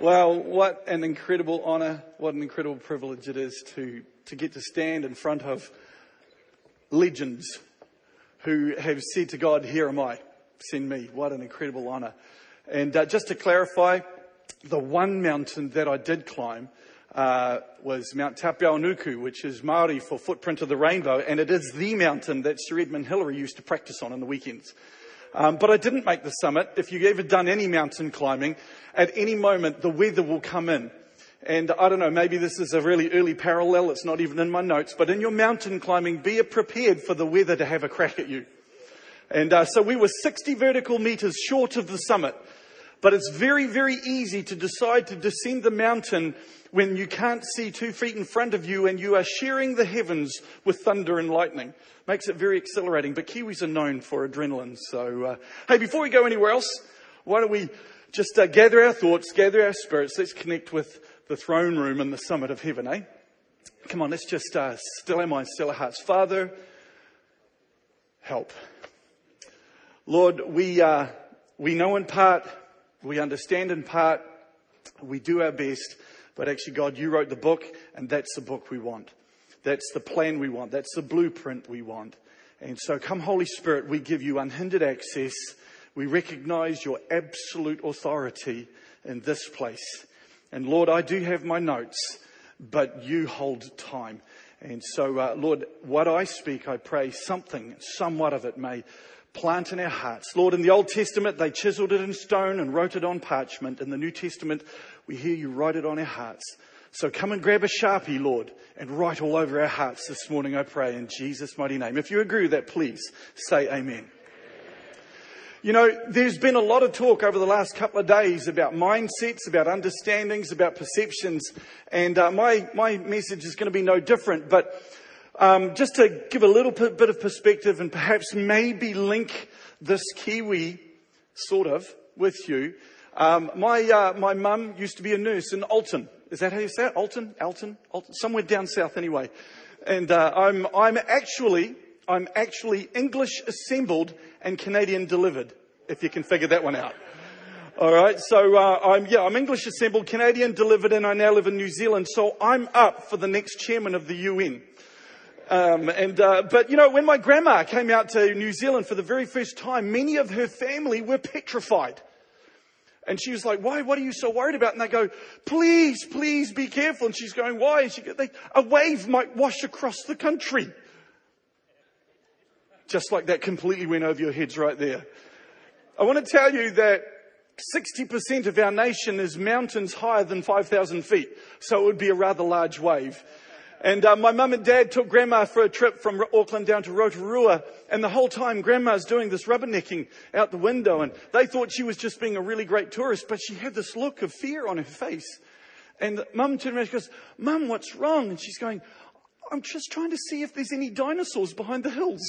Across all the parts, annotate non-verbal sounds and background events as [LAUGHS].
Well, what an incredible honor, what an incredible privilege it is to, to get to stand in front of legends who have said to God, Here am I, send me. What an incredible honor. And uh, just to clarify, the one mountain that I did climb uh, was Mount Tapuae-o-Uenuku, which is Maori for footprint of the rainbow, and it is the mountain that Sir Edmund Hillary used to practice on in the weekends. Um, but I didn't make the summit. If you've ever done any mountain climbing, at any moment the weather will come in. And I don't know, maybe this is a really early parallel. It's not even in my notes. But in your mountain climbing, be prepared for the weather to have a crack at you. And uh, so we were 60 vertical meters short of the summit. But it's very, very easy to decide to descend the mountain when you can't see two feet in front of you and you are sharing the heavens with thunder and lightning. Makes it very exhilarating. But Kiwis are known for adrenaline. So, uh, hey, before we go anywhere else, why don't we just uh, gather our thoughts, gather our spirits. Let's connect with the throne room and the summit of heaven, eh? Come on, let's just uh, still our minds, still our hearts. Father, help. Lord, we, uh, we know in part, we understand in part, we do our best, but actually, God, you wrote the book, and that's the book we want. That's the plan we want. That's the blueprint we want. And so, come, Holy Spirit, we give you unhindered access. We recognize your absolute authority in this place. And Lord, I do have my notes, but you hold time. And so, uh, Lord, what I speak, I pray something, somewhat of it may plant in our hearts. Lord, in the Old Testament, they chiseled it in stone and wrote it on parchment. In the New Testament, we hear you write it on our hearts. So come and grab a Sharpie, Lord, and write all over our hearts this morning, I pray, in Jesus' mighty name. If you agree with that, please say amen. You know, there's been a lot of talk over the last couple of days about mindsets, about understandings, about perceptions, and uh, my, my message is going to be no different. But um, just to give a little bit of perspective and perhaps maybe link this Kiwi, sort of, with you. Um, my uh, my mum used to be a nurse in Alton. Is that how you say it? Alton, Alton, Alton, somewhere down south anyway. And uh, I'm I'm actually I'm actually English assembled and Canadian delivered. If you can figure that one out. All right, so uh, I'm yeah I'm English assembled, Canadian delivered, and I now live in New Zealand. So I'm up for the next chairman of the UN. Um, and, uh, but you know, when my grandma came out to New Zealand for the very first time, many of her family were petrified. And she was like, why, what are you so worried about? And they go, please, please be careful. And she's going, why? And she goes, a wave might wash across the country. Just like that completely went over your heads right there. I want to tell you that 60% of our nation is mountains higher than 5,000 feet. So it would be a rather large wave. And uh, my mum and dad took grandma for a trip from Auckland down to Rotorua. And the whole time grandma's doing this rubbernecking out the window. And they thought she was just being a really great tourist, but she had this look of fear on her face. And mum turned around and goes, Mum, what's wrong? And she's going, I'm just trying to see if there's any dinosaurs behind the hills.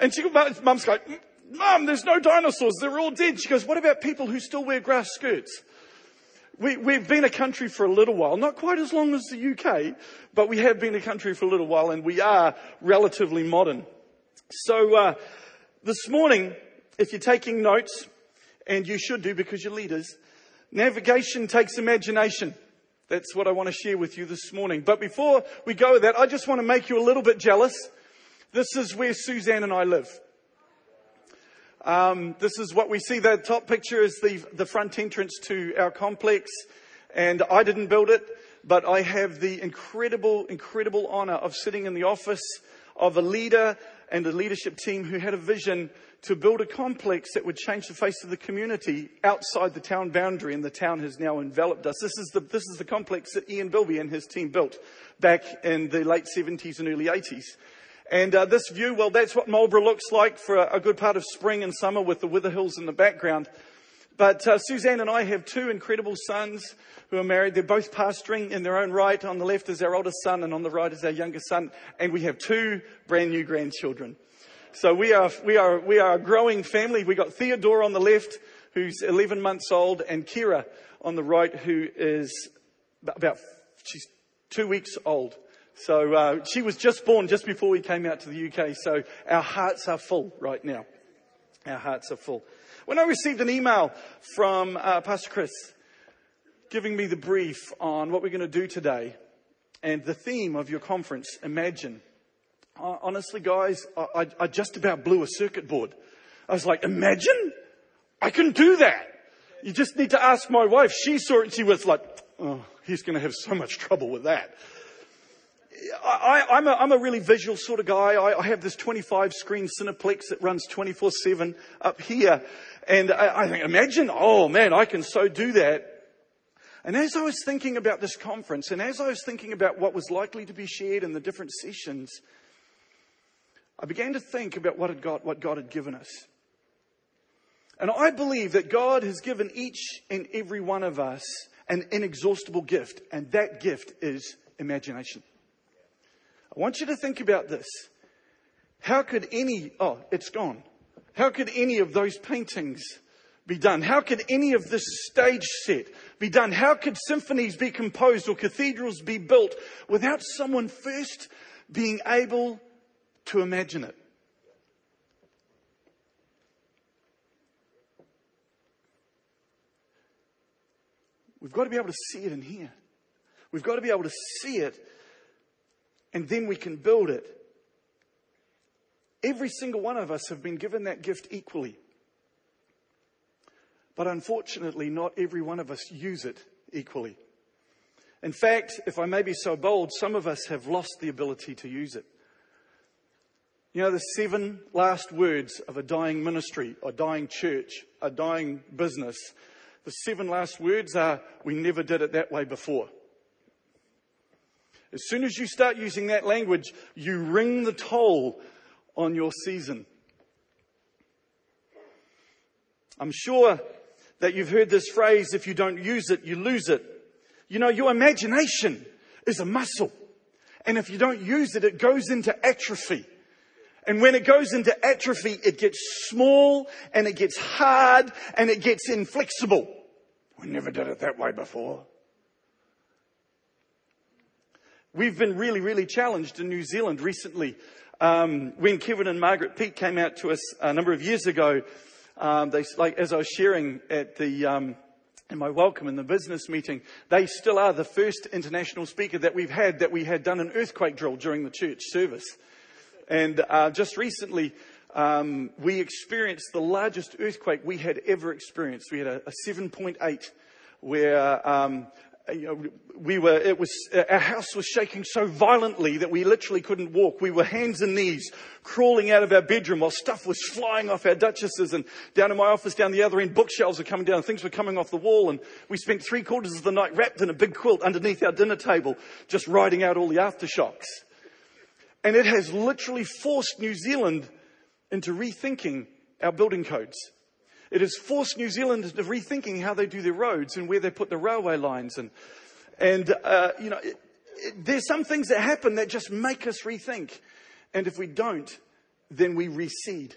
And she, mum's going, Mum, there's no dinosaurs. They're all dead. She goes, what about people who still wear grass skirts? We, we've been a country for a little while, not quite as long as the UK, but we have been a country for a little while and we are relatively modern. So, uh, this morning, if you're taking notes, and you should do because you're leaders, navigation takes imagination. That's what I want to share with you this morning. But before we go with that, I just want to make you a little bit jealous. This is where Suzanne and I live. Um, this is what we see. The top picture is the, the front entrance to our complex. And I didn't build it, but I have the incredible, incredible honor of sitting in the office of a leader and a leadership team who had a vision to build a complex that would change the face of the community outside the town boundary, and the town has now enveloped us. This is the, this is the complex that Ian Bilby and his team built back in the late 70s and early 80s. And uh, this view, well, that's what Marlborough looks like for a, a, good part of spring and summer with the Wither Hills in the background. But uh, Suzanne and I have two incredible sons who are married. They're both pastoring in their own right. On the left is our oldest son, and on the right is our youngest son. And we have two brand new grandchildren. So we are, we are, we are a growing family. We got Theodore on the left, who's 11 months old, and Kira on the right, who is about, she's two weeks old. So uh, she was just born just before we came out to the UK. So our hearts are full right now. Our hearts are full. When I received an email from uh, Pastor Chris giving me the brief on what we're going to do today and the theme of your conference, Imagine. Uh, honestly, guys, I, I, just about blew a circuit board. I was like, Imagine? I can do that. You just need to ask my wife. She saw it and she was like, oh, he's going to have so much trouble with that. I, am a, I'm a really visual sort of guy. I, I have this 25 screen Cineplex that runs 24 7 up here. And I, I think, imagine, oh man, I can so do that. And as I was thinking about this conference and as I was thinking about what was likely to be shared in the different sessions, I began to think about what, what God had given us. And I believe that God has given each and every one of us an inexhaustible gift, and that gift is imagination. I want you to think about this. How could any, oh, it's gone. How could any of those paintings be done? How could any of this stage set be done? How could symphonies be composed or cathedrals be built without someone first being able to imagine it? We've got to be able to see it in here. We've got to be able to see it and then we can build it. Every single one of us have been given that gift equally. But unfortunately, not every one of us use it equally. In fact, if I may be so bold, some of us have lost the ability to use it. You know, the seven last words of a dying ministry, a dying church, a dying business, the seven last words are, we never did it that way before. As soon as you start using that language, you ring the toll on your season. I'm sure that you've heard this phrase if you don't use it, you lose it. You know, your imagination is a muscle. And if you don't use it, it goes into atrophy. And when it goes into atrophy, it gets small and it gets hard and it gets inflexible. We never did it that way before. We've been really, really challenged in New Zealand recently. Um, when Kevin and Margaret Pete came out to us a number of years ago, um, they, like, as I was sharing at the, um, in my welcome in the business meeting, they still are the first international speaker that we've had that we had done an earthquake drill during the church service. And uh, just recently, um, we experienced the largest earthquake we had ever experienced. We had a, a 7.8 where um, Uh, you know, we were, it was, uh, our house was shaking so violently that we literally couldn't walk. We were hands and knees crawling out of our bedroom while stuff was flying off our duchesses and down in my office down the other end, bookshelves were coming down, things were coming off the wall and we spent three quarters of the night wrapped in a big quilt underneath our dinner table, just riding out all the aftershocks. And it has literally forced New Zealand into rethinking our building codes. It has forced New Zealand into rethinking how they do their roads and where they put the railway lines. And, and uh, you know, it, it, there's some things that happen that just make us rethink. And if we don't, then we recede.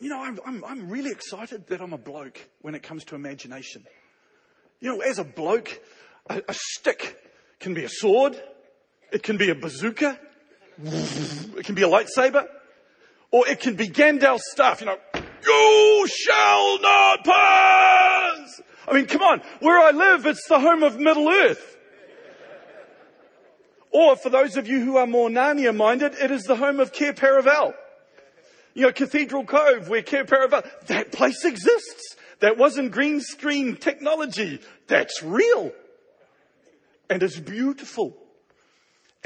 You know, I'm, I'm, I'm really excited that I'm a bloke when it comes to imagination. You know, as a bloke, a, a stick can be a sword, it can be a bazooka, it can be a lightsaber, or it can be Gandalf's stuff, you know, you shall not pass. I mean, come on, where I live, it's the home of Middle Earth. Or for those of you who are more Narnia minded, it is the home of Cair Paravel. You know, Cathedral Cove, where Cair Paravel, that place exists. That wasn't green screen technology. That's real. And it's beautiful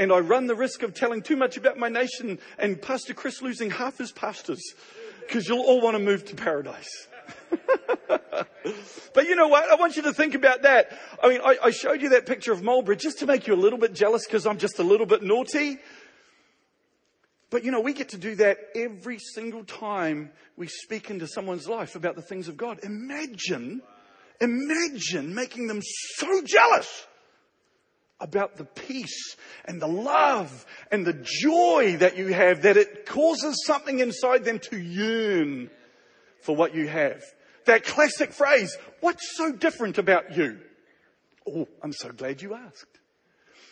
and I run the risk of telling too much about my nation and Pastor Chris losing half his pastors because you'll all want to move to paradise. [LAUGHS] but you know what? I want you to think about that. I mean, I, I showed you that picture of Marlborough just to make you a little bit jealous because I'm just a little bit naughty. But you know, we get to do that every single time we speak into someone's life about the things of God. Imagine, imagine making them so jealous about the peace and the love and the joy that you have that it causes something inside them to yearn for what you have. That classic phrase, what's so different about you? Oh, I'm so glad you asked.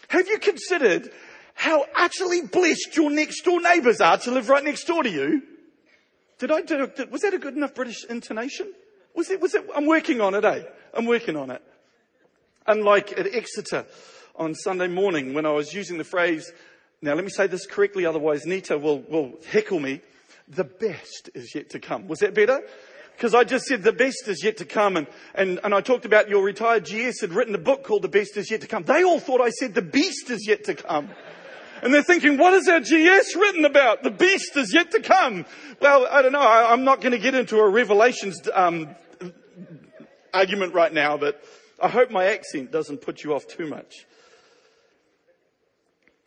Have you considered how utterly blessed your next door neighbours are to live right next door to you? Did I do, was that a good enough British intonation? Was it, was it, I'm working on it, eh? I'm working on it. Unlike at Exeter on Sunday morning when I was using the phrase, now let me say this correctly, otherwise Nita will, will heckle me. The best is yet to come. Was that better? Because I just said the best is yet to come and, and, and I talked about your retired GS had written a book called The Best Is Yet to Come. They all thought I said the beast is yet to come. And they're thinking, what is our GS written about? The beast is yet to come. Well, I don't know. I, am not going to get into a Revelations um, argument right now, but I hope my accent doesn't put you off too much.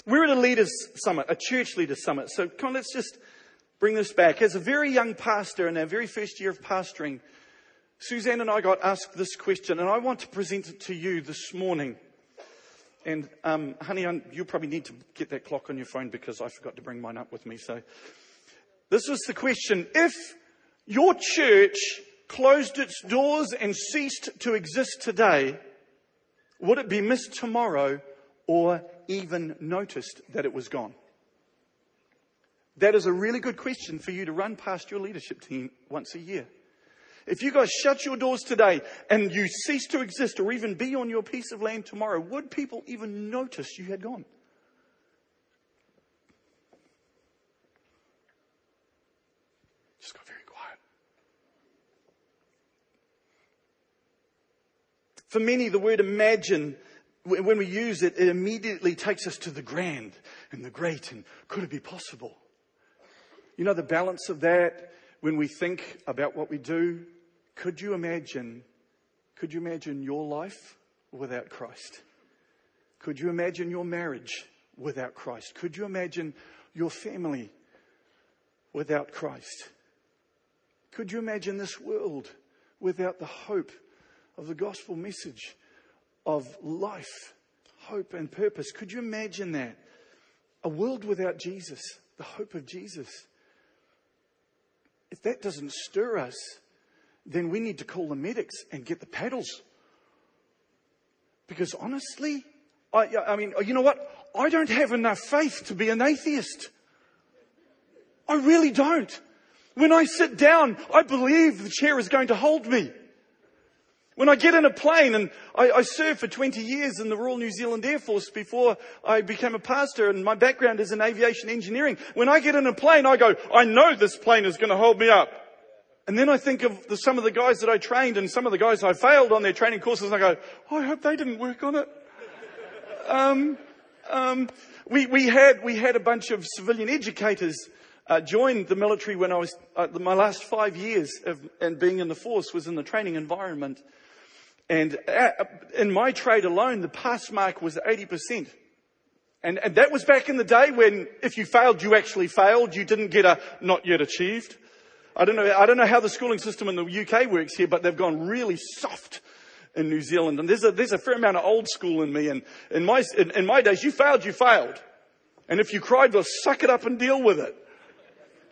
We're at a leaders summit, a church leaders summit. So come on, let's just bring this back. As a very young pastor in our very first year of pastoring, Suzanne and I got asked this question, and I want to present it to you this morning. And, um, honey, you probably need to get that clock on your phone because I forgot to bring mine up with me. So, this was the question. If your church closed its doors and ceased to exist today, would it be missed tomorrow or even noticed that it was gone? That is a really good question for you to run past your leadership team once a year. If you guys shut your doors today and you cease to exist or even be on your piece of land tomorrow, would people even notice you had gone? Just got very quiet. For many, the word imagine when we use it, it immediately takes us to the grand and the great and could it be possible? You know, the balance of that when we think about what we do, could you imagine, could you imagine your life without Christ? Could you imagine your marriage without Christ? Could you imagine your family without Christ? Could you imagine this world without the hope of the gospel message of life, hope, and purpose? Could you imagine that? A world without Jesus, the hope of Jesus if that doesn't stir us, then we need to call the medics and get the paddles. Because honestly, I, I mean, you know what? I don't have enough faith to be an atheist. I really don't. When I sit down, I believe the chair is going to hold me. When I get in a plane, and I, I, served for 20 years in the Royal New Zealand Air Force before I became a pastor, and my background is in aviation engineering. When I get in a plane, I go, I know this plane is going to hold me up. And then I think of the, some of the guys that I trained and some of the guys I failed on their training courses, and I go, oh, I hope they didn't work on it. Um, um, we, we, had, we had a bunch of civilian educators uh, join the military when I was, uh, my last five years of, and being in the force was in the training environment. And uh, in my trade alone, the pass mark was 80%. And, and, that was back in the day when if you failed, you actually failed. You didn't get a not yet achieved. I don't know, I don't know how the schooling system in the UK works here, but they've gone really soft in New Zealand. And there's a, there's a fair amount of old school in me. And in my, in, in my days, you failed, you failed. And if you cried, well, suck it up and deal with it.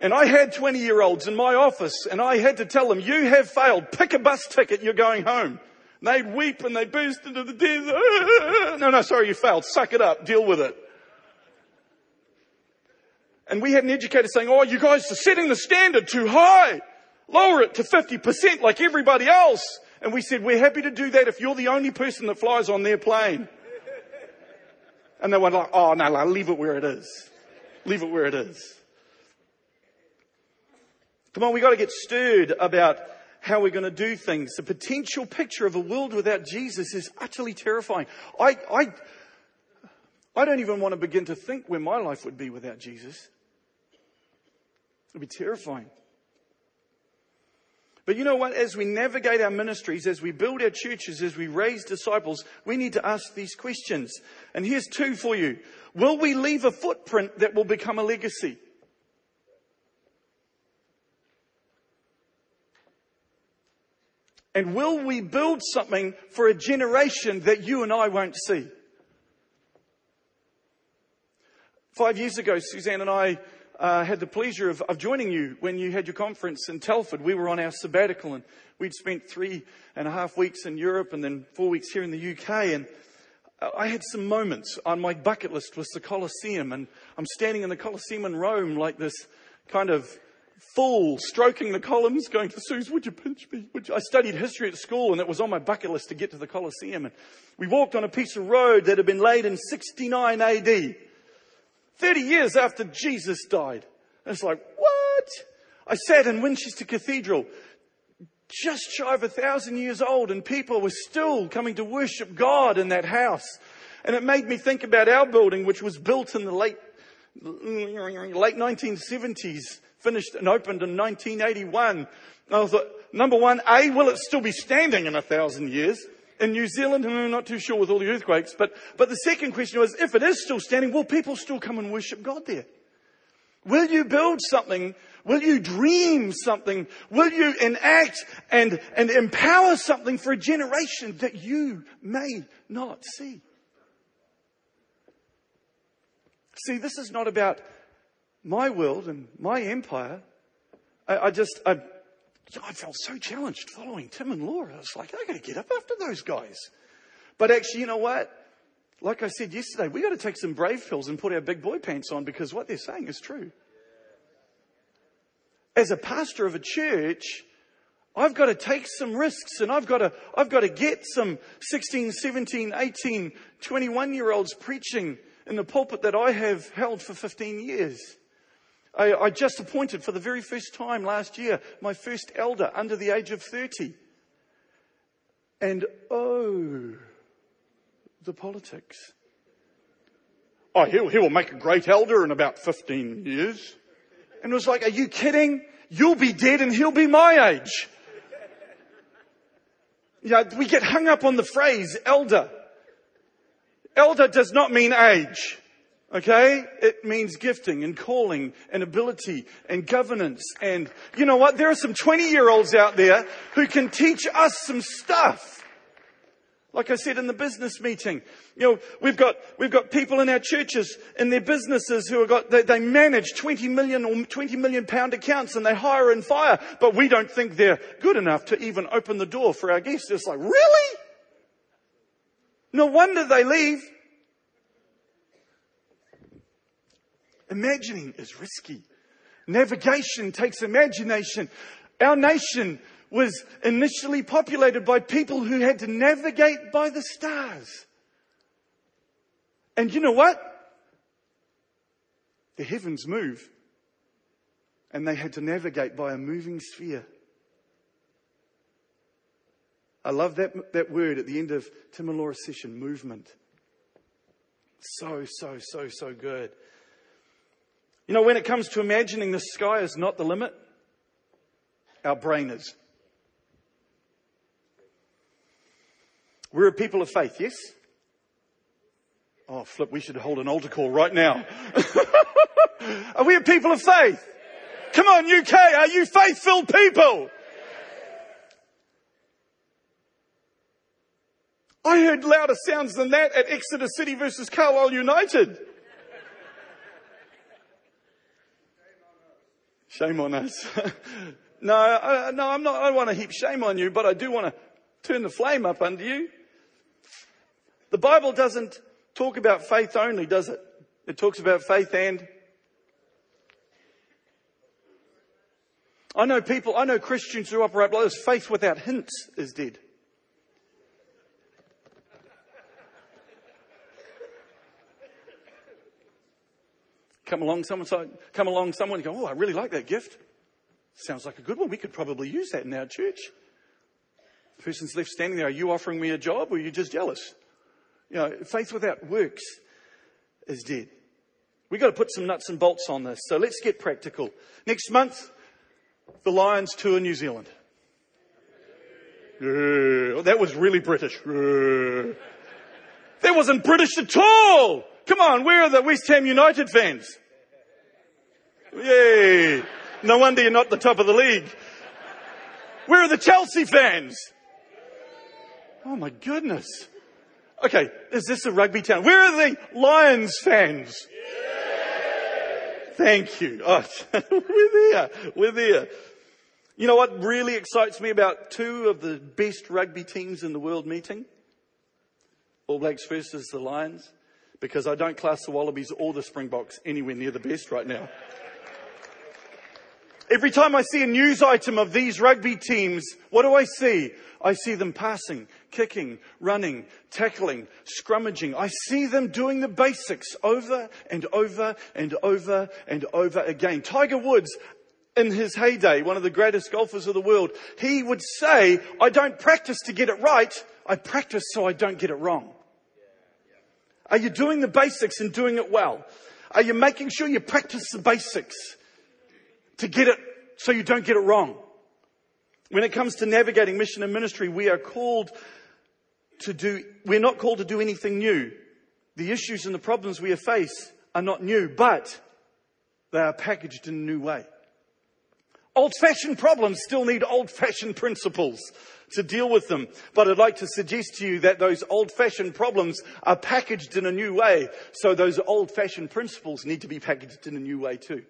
And I had 20 year olds in my office and I had to tell them, you have failed. Pick a bus ticket. You're going home. And they'd weep and they'd burst into the tears. No, no, sorry, you failed. Suck it up. Deal with it. And we had an educator saying, oh, you guys are setting the standard too high. Lower it to 50% like everybody else. And we said, we're happy to do that if you're the only person that flies on their plane. And they went like, oh, no, no, leave it where it is. Leave it where it is. Come on, we got to get stirred about how we're going to do things. The potential picture of a world without Jesus is utterly terrifying. I, I, I don't even want to begin to think where my life would be without Jesus. It'd be terrifying. But you know what? As we navigate our ministries, as we build our churches, as we raise disciples, we need to ask these questions. And here's two for you. Will we leave a footprint that will become a legacy? And will we build something for a generation that you and I won't see? Five years ago, Suzanne and I uh, had the pleasure of, of, joining you when you had your conference in Telford. We were on our sabbatical and we'd spent three and a half weeks in Europe and then four weeks here in the UK. And I had some moments on my bucket list was the Colosseum. And I'm standing in the Colosseum in Rome like this kind of full, stroking the columns, going to Suze, would you pinch me? You? I studied history at school and it was on my bucket list to get to the Colosseum. And we walked on a piece of road that had been laid in 69 AD, 30 years after Jesus died. And it's like, what? I sat in Winchester Cathedral, just shy of a thousand years old, and people were still coming to worship God in that house. And it made me think about our building, which was built in the late, late 1970s finished and opened in 1981. I thought, number one, A, will it still be standing in a thousand years? In New Zealand, I'm not too sure with all the earthquakes, but, but the second question was, if it is still standing, will people still come and worship God there? Will you build something? Will you dream something? Will you enact and, and empower something for a generation that you may not see? See, this is not about my world and my empire, I, I just, I, I felt so challenged following Tim and Laura. I was like, I got to get up after those guys. But actually, you know what? Like I said yesterday, we got to take some brave pills and put our big boy pants on because what they're saying is true. As a pastor of a church, I've got to take some risks and I've got to, I've got to get some 16, 17, 18, 21 year olds preaching in the pulpit that I have held for 15 years. I, I just appointed for the very first time last year my first elder under the age of 30. And oh, the politics. Oh, he, he will make a great elder in about 15 years. And it was like, are you kidding? You'll be dead and he'll be my age. Yeah, we get hung up on the phrase elder. Elder does not mean age. Okay? It means gifting and calling and ability and governance. And you know what? There are some 20 year olds out there who can teach us some stuff. Like I said in the business meeting, you know, we've got, we've got people in our churches, in their businesses who have got, they, they manage 20 million or 20 million pound accounts and they hire and fire, but we don't think they're good enough to even open the door for our guests. It's like, really? No wonder they leave. Imagining is risky. Navigation takes imagination. Our nation was initially populated by people who had to navigate by the stars. And you know what? The heavens move. And they had to navigate by a moving sphere. I love that, that word at the end of Tim and Laura's session, movement. So, so, so, so good. You know, when it comes to imagining the sky is not the limit, our brain is. We're a people of faith, yes? Oh, flip, we should hold an altar call right now. [LAUGHS] are we a people of faith? Come on, UK, are you faith filled people? I heard louder sounds than that at Exeter City versus Carlisle United. Shame on us. [LAUGHS] no, I, no, I'm not, I don't want to heap shame on you, but I do want to turn the flame up under you. The Bible doesn't talk about faith only, does it? It talks about faith and I know people, I know Christians who operate like this. Faith without hints is dead. Come along, someone, come along, someone go, oh, I really like that gift. Sounds like a good one. We could probably use that in our church. The person's left standing there. Are you offering me a job or are you just jealous? You know, faith without works is dead. We've got to put some nuts and bolts on this. So let's get practical. Next month, the Lions tour New Zealand. Yeah, that was really British. Yeah. That wasn't British at all. Come on, where are the West Ham United fans? Yay. No wonder you're not the top of the league. Where are the Chelsea fans? Oh my goodness. Okay, is this a rugby town? Where are the Lions fans? Thank you. Oh, [LAUGHS] we're there. We're there. You know what really excites me about two of the best rugby teams in the world meeting? All Blacks versus the Lions because I don't class the Wallabies or the Springboks anywhere near the best right now. Every time I see a news item of these rugby teams, what do I see? I see them passing, kicking, running, tackling, scrummaging. I see them doing the basics over and over and over and over again. Tiger Woods, in his heyday, one of the greatest golfers of the world, he would say, I don't practice to get it right. I practice so I don't get it wrong. Are you doing the basics and doing it well? Are you making sure you practice the basics to get it so you don't get it wrong? When it comes to navigating mission and ministry, we are called to do, we're not called to do anything new. The issues and the problems we face are not new, but they are packaged in a new way. Old fashioned problems still need old fashioned principles to deal with them. But I'd like to suggest to you that those old fashioned problems are packaged in a new way. So those old fashioned principles need to be packaged in a new way too.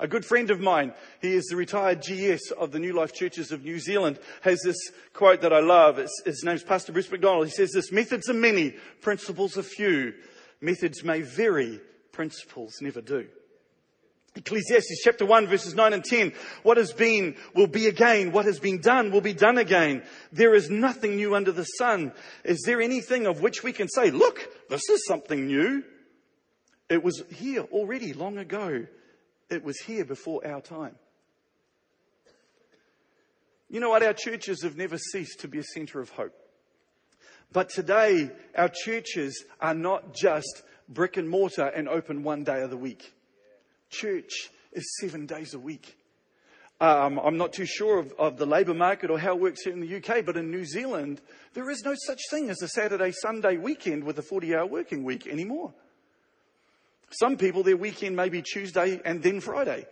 A good friend of mine, he is the retired GS of the New Life Churches of New Zealand, has this quote that I love. It's, his name's Pastor Bruce McDonald. He says this, methods are many, principles are few. Methods may vary, principles never do. Ecclesiastes chapter 1 verses 9 and 10. What has been will be again. What has been done will be done again. There is nothing new under the sun. Is there anything of which we can say, look, this is something new? It was here already long ago. It was here before our time. You know what? Our churches have never ceased to be a center of hope. But today, our churches are not just brick and mortar and open one day of the week. Church is seven days a week. Um, I'm not too sure of, of the labour market or how it works here in the UK, but in New Zealand, there is no such thing as a Saturday, Sunday weekend with a 40 hour working week anymore. Some people, their weekend may be Tuesday and then Friday.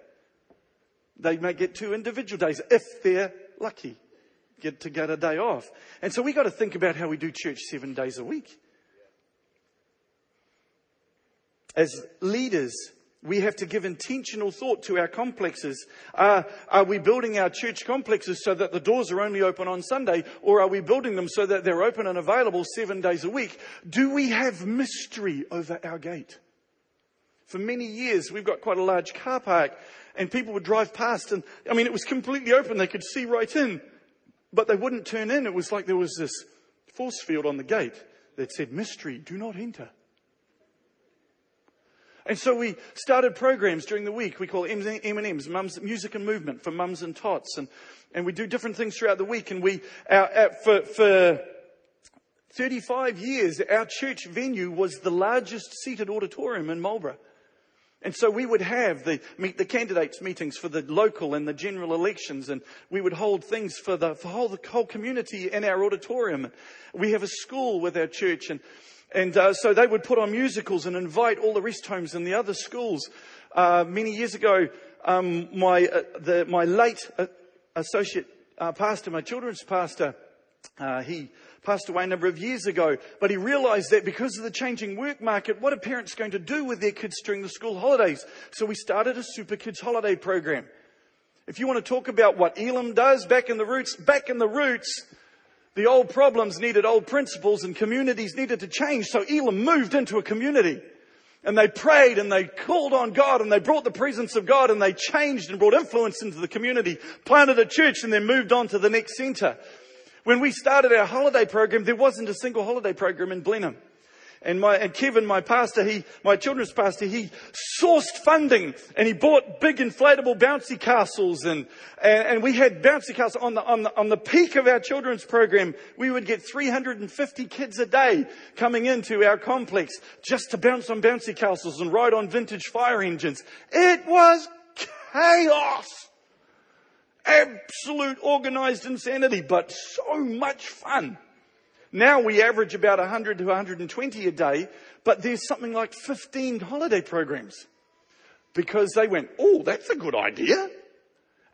They may get two individual days if they're lucky, get to get a day off. And so we got to think about how we do church seven days a week. As leaders, we have to give intentional thought to our complexes. Uh, are we building our church complexes so that the doors are only open on Sunday, or are we building them so that they're open and available seven days a week? Do we have mystery over our gate? For many years, we've got quite a large car park, and people would drive past, and I mean, it was completely open. They could see right in, but they wouldn't turn in. It was like there was this force field on the gate that said, Mystery, do not enter. And so we started programs during the week. We call M&M's, Mums Music and Movement for mums and tots. And, and we do different things throughout the week. And we, our, our, for, for 35 years, our church venue was the largest seated auditorium in Marlborough. And so we would have the meet the candidates meetings for the local and the general elections, and we would hold things for the for whole the whole community in our auditorium. We have a school with our church, and and uh, so they would put on musicals and invite all the rest homes and the other schools. Uh, many years ago, um, my uh, the, my late uh, associate uh, pastor, my children's pastor, uh, he passed away a number of years ago, but he realized that because of the changing work market, what are parents going to do with their kids during the school holidays? So we started a Super Kids holiday program. If you want to talk about what Elim does back in the roots, back in the roots, the old problems needed old principles and communities needed to change. So Elim moved into a community. And they prayed and they called on God and they brought the presence of God and they changed and brought influence into the community, planted a church and then moved on to the next center. When we started our holiday program, there wasn't a single holiday program in Blenheim. And my, and Kevin, my pastor, he, my children's pastor, he sourced funding and he bought big inflatable bouncy castles and, and, and we had bouncy castles on the, on the, on the peak of our children's program. We would get 350 kids a day coming into our complex just to bounce on bouncy castles and ride on vintage fire engines. It was chaos absolute organized insanity, but so much fun. Now we average about 100 to 120 a day, but there's something like 15 holiday programs because they went, oh, that's a good idea.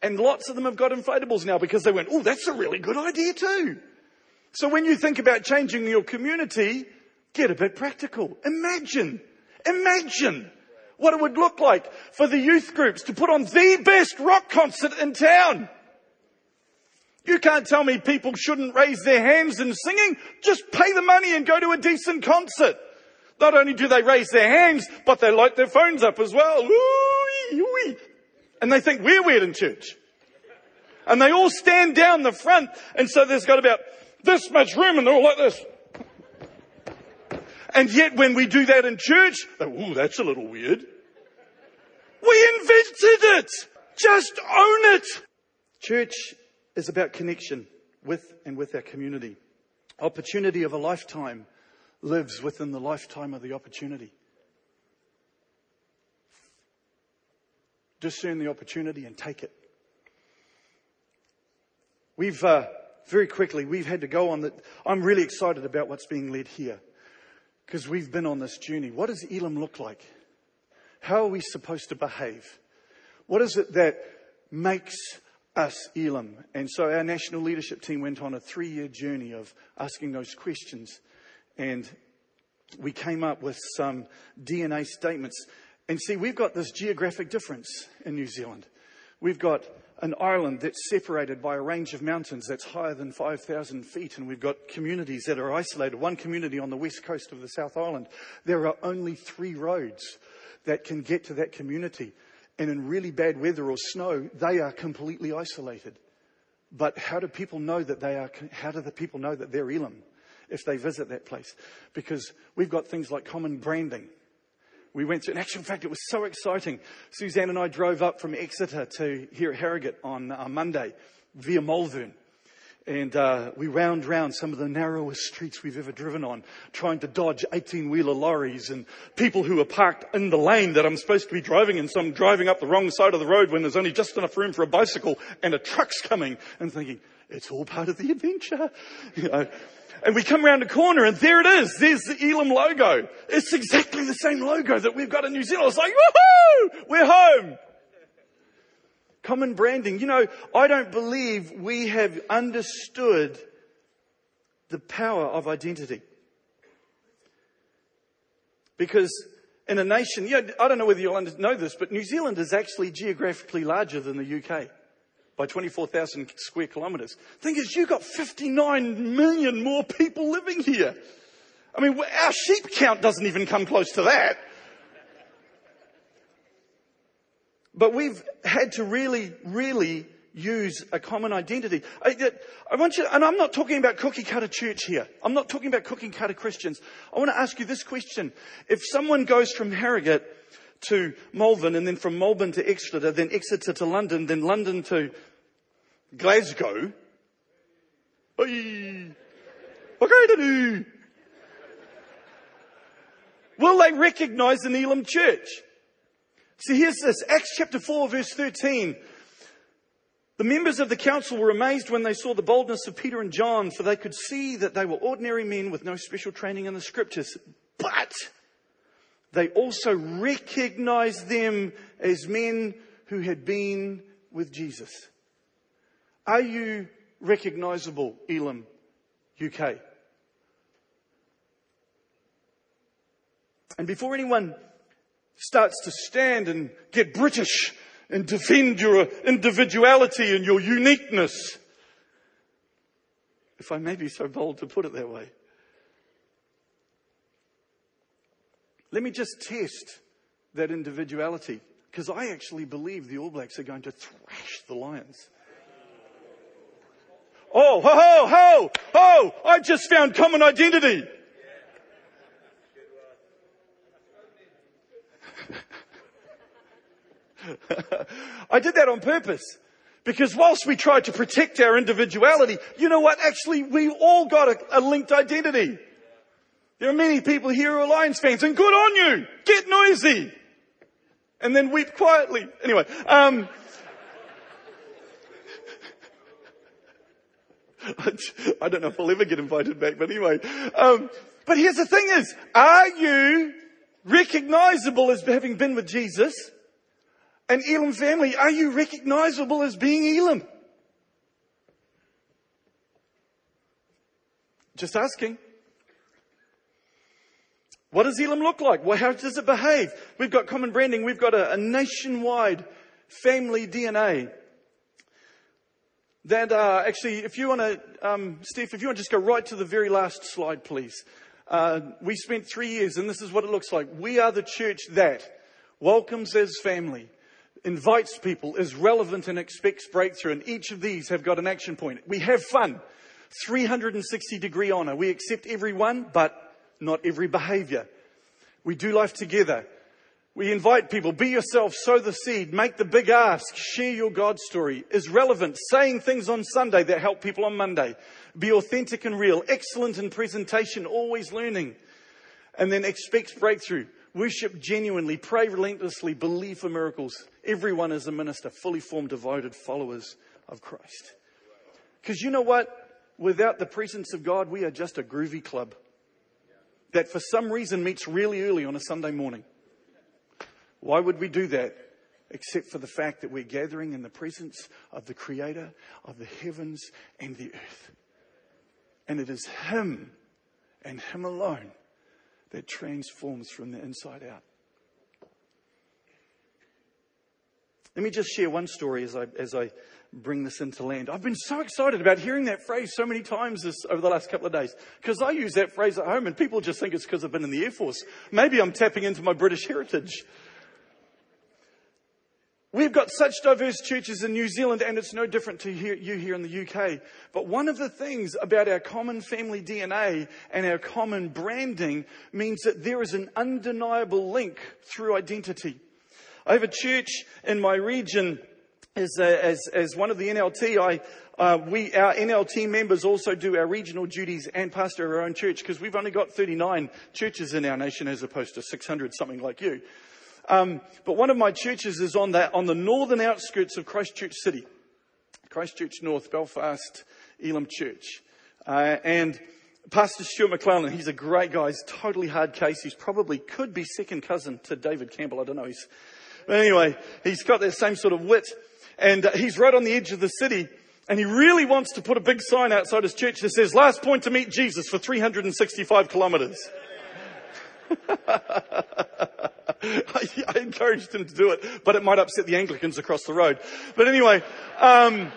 And lots of them have got inflatables now because they went, oh, that's a really good idea too. So when you think about changing your community, get a bit practical. Imagine, imagine what it would look like for the youth groups to put on the best rock concert in town. You can't tell me people shouldn't raise their hands in singing. Just pay the money and go to a decent concert. Not only do they raise their hands, but they light their phones up as well. And they think we're weird in church. And they all stand down the front. And so there's got about this much room and they're all like this. And yet when we do that in church, oh, that's a little weird. We invented it. Just own it. Church is about connection with and with our community. Opportunity of a lifetime lives within the lifetime of the opportunity. Discern the opportunity and take it. We've, uh, very quickly, we've had to go on that. I'm really excited about what's being led here because we've been on this journey. What does Elim look like? How are we supposed to behave? What is it that makes us Elim. And so our national leadership team went on a three year journey of asking those questions. And we came up with some DNA statements. And see, we've got this geographic difference in New Zealand. We've got an island that's separated by a range of mountains that's higher than 5,000 feet, and we've got communities that are isolated. One community on the west coast of the South Island, there are only three roads that can get to that community. And in really bad weather or snow, they are completely isolated. But how do people know that they are, how do the people know that they're Elim if they visit that place? Because we've got things like common branding we went to, in actual fact, it was so exciting. Suzanne and I drove up from Exeter to here at Harrogate on uh, Monday via Malvern. And uh, we wound round some of the narrowest streets we've ever driven on, trying to dodge 18 wheeler lorries and people who are parked in the lane that I'm supposed to be driving in. So I'm driving up the wrong side of the road when there's only just enough room for a bicycle and a truck's coming and thinking, it's all part of the adventure. [LAUGHS] You know, and we come around a corner and there it is. There's the Elim logo. It's exactly the same logo that we've got in New Zealand. It's like, woohoo! We're home. Common branding. You know, I don't believe we have understood the power of identity. Because in a nation, you know, I don't know whether you'll know this, but New Zealand is actually geographically larger than the UK by 24,000 square kilometres. Thing is, you've got 59 million more people living here. I mean, our sheep count doesn't even come close to that. But we've had to really, really use a common identity. I, I, want you, and I'm not talking about cookie cutter church here. I'm not talking about cookie cutter Christians. I want to ask you this question. If someone goes from Harrogate to Malvern and then from Malvern to Exeter, then Exeter to London, then London to Glasgow. Will they recognize an Elim church? See, here's this. Acts chapter 4 verse 13. The members of the council were amazed when they saw the boldness of Peter and John, for they could see that they were ordinary men with no special training in the scriptures. But they also recognized them as men who had been with Jesus. Are you recognizable, Elim, UK? And before anyone starts to stand and get British and defend your individuality and your uniqueness, if I may be so bold to put it that way, Let me just test that individuality because I actually believe the All Blacks are going to thrash the Lions. Oh, ho, ho, ho, ho! I just found common identity. [LAUGHS] I did that on purpose. Because whilst we tried to protect our individuality, you know what? Actually, we all got a, a linked identity. There are many people here who are Lions fans, and good on you. Get noisy. And then weep quietly. Anyway, um, [LAUGHS] I don't know if I'll ever get invited back, but anyway. Um, but here's the thing is, are you recognizable as having been with Jesus? And Elim family, are you recognizable as being Elim? Just asking. What does Elim look like? Well, how does it behave? We've got common branding. We've got a, a nationwide family DNA. That uh, actually, if you want to, um, Steve, if you want to just go right to the very last slide, please. Uh, we spent three years, and this is what it looks like. We are the church that welcomes as family. Invites people, is relevant and expects breakthrough. And each of these have got an action point. We have fun. 360 degree honor. We accept everyone, but not every behavior. We do life together. We invite people, be yourself, sow the seed, make the big ask, share your God story, is relevant, saying things on Sunday that help people on Monday. Be authentic and real, excellent in presentation, always learning. And then expect breakthrough. Worship genuinely, pray relentlessly, believe for miracles. Everyone is a minister, fully formed, devoted followers of Christ. Because you know what? Without the presence of God, we are just a groovy club that for some reason meets really early on a Sunday morning. Why would we do that? Except for the fact that we're gathering in the presence of the Creator of the heavens and the earth. And it is Him and Him alone that transforms from the inside out. Let me just share one story as I, as I bring this into land. I've been so excited about hearing that phrase so many times this, over the last couple of days because I use that phrase at home and people just think it's because I've been in the Air Force. Maybe I'm tapping into my British heritage. We've got such diverse churches in New Zealand, and it's no different to you here in the UK. But one of the things about our common family DNA and our common branding means that there is an undeniable link through identity. I have a church in my region as, as, as one of the NLT. I, uh, we, our NLT members also do our regional duties and pastor our own church because we've only got 39 churches in our nation as opposed to 600 something like you. Um, but one of my churches is on, that, on the northern outskirts of Christchurch City. Christchurch North, Belfast, Elim Church. Uh, and Pastor Stuart McClellan, he's a great guy. He's totally hard case. He's probably could be second cousin to David Campbell. I don't know. He's, but anyway, he's got that same sort of wit. And uh, he's right on the edge of the city. And he really wants to put a big sign outside his church that says, last point to meet Jesus for 365 kilometers. I, [LAUGHS] I, encouraged him to do it, but it might upset the Anglicans across the road. But anyway, um,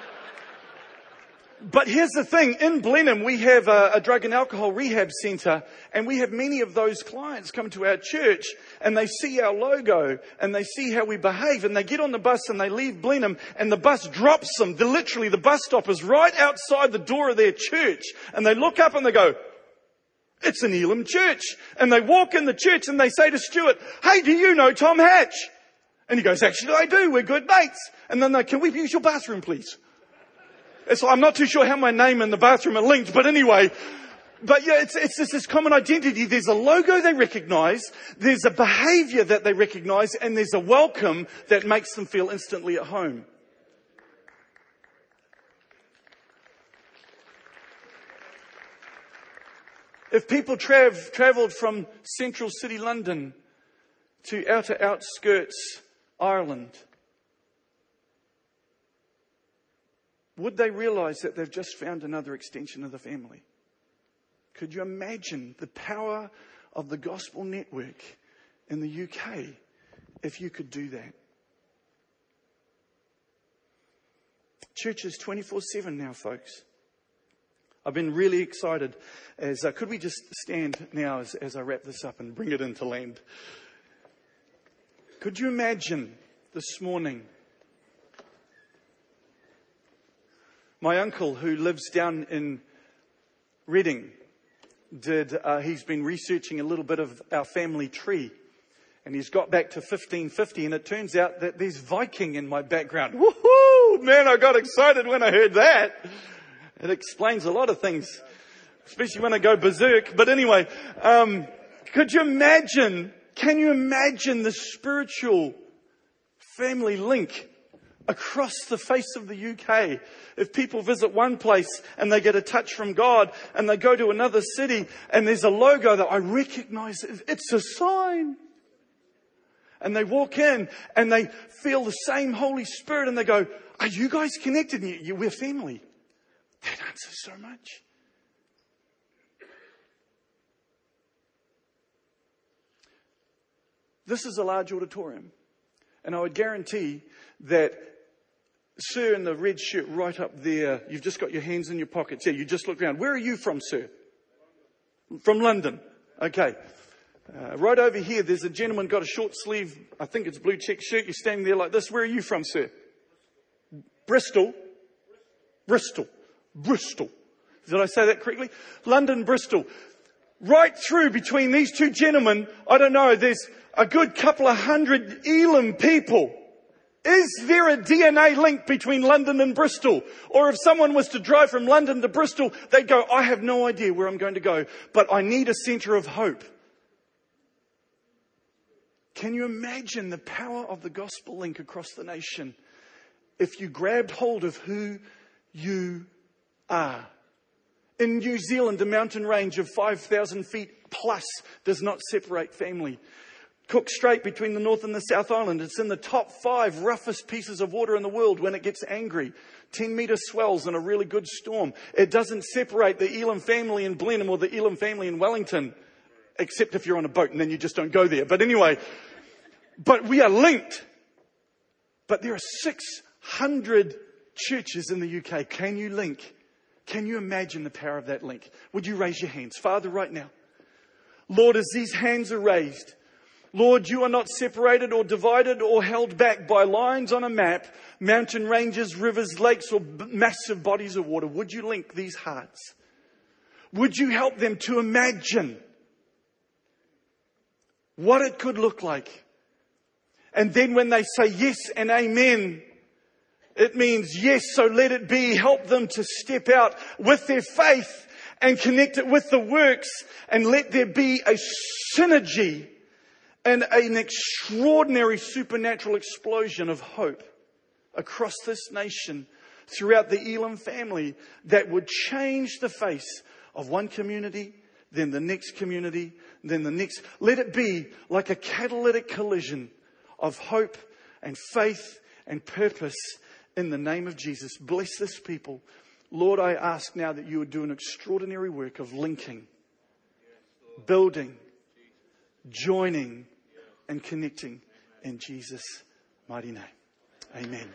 but here's the thing. In Blenheim, we have a, a, drug and alcohol rehab centre, and we have many of those clients come to our church, and they see our logo, and they see how we behave, and they get on the bus and they leave Blenheim, and the bus drops them. The, literally, the bus stop is right outside the door of their church, and they look up and they go, it's an Elim church. And they walk in the church and they say to Stuart, hey, do you know Tom Hatch? And he goes, actually I do. We're good mates. And then they, can we use your bathroom please? It's, I'm not too sure how my name and the bathroom are linked, but anyway, but yeah, it's, it's this, this common identity. There's a logo they recognize, there's a behavior that they recognize, and there's a welcome that makes them feel instantly at home. If people trav- travelled from central city London to outer outskirts Ireland, would they realise that they've just found another extension of the family? Could you imagine the power of the gospel network in the UK if you could do that? Church is 24 7 now, folks. I've been really excited as, uh, could we just stand now as, as I wrap this up and bring it into land? Could you imagine this morning my uncle who lives down in Reading did, uh, he's been researching a little bit of our family tree and he's got back to 1550 and it turns out that there's Viking in my background. Woohoo! Man, I got excited when I heard that. It explains a lot of things, especially when I go berserk. But anyway, um, could you imagine, can you imagine the spiritual family link across the face of the UK. If people visit one place and they get a touch from God and they go to another city and there's a logo that I recognize, it's a sign. And they walk in and they feel the same Holy Spirit and they go, are you guys connected? We're family. That answers so much. This is a large auditorium. And I would guarantee that, sir, in the red shirt right up there, you've just got your hands in your pockets. Yeah, you just look around. Where are you from, sir? From London. Okay. Uh, right over here, there's a gentleman got a short sleeve, I think it's blue check shirt. You're standing there like this. Where are you from, sir? Bristol. Bristol. Bristol. Did I say that correctly? London, Bristol. Right through between these two gentlemen, I don't know, there's a good couple of hundred Elim people. Is there a DNA link between London and Bristol? Or if someone was to drive from London to Bristol, they'd go, I have no idea where I'm going to go, but I need a center of hope. Can you imagine the power of the gospel link across the nation if you grabbed hold of who you are? In New Zealand, a mountain range of 5,000 feet plus does not separate family. Cook Strait between the North and the South Island. It's in the top five roughest pieces of water in the world when it gets angry. 10 meter swells in a really good storm. It doesn't separate the Elim family in Blenheim or the Elim family in Wellington, except if you're on a boat and then you just don't go there. But anyway, but we are linked. But there are 600 churches in the UK. Can you link? Can you imagine the power of that link? Would you raise your hands? Father, right now. Lord, as these hands are raised, Lord, you are not separated or divided or held back by lines on a map, mountain ranges, rivers, lakes, or massive bodies of water. Would you link these hearts? Would you help them to imagine what it could look like? And then when they say yes and amen, it means yes, so let it be. Help them to step out with their faith and connect it with the works and let there be a synergy and an extraordinary supernatural explosion of hope across this nation throughout the Elim family that would change the face of one community, then the next community, then the next. Let it be like a catalytic collision of hope and faith and purpose in the name of Jesus. Bless this people. Lord, I ask now that you would do an extraordinary work of linking, building, joining, and connecting in Jesus' mighty name. Amen.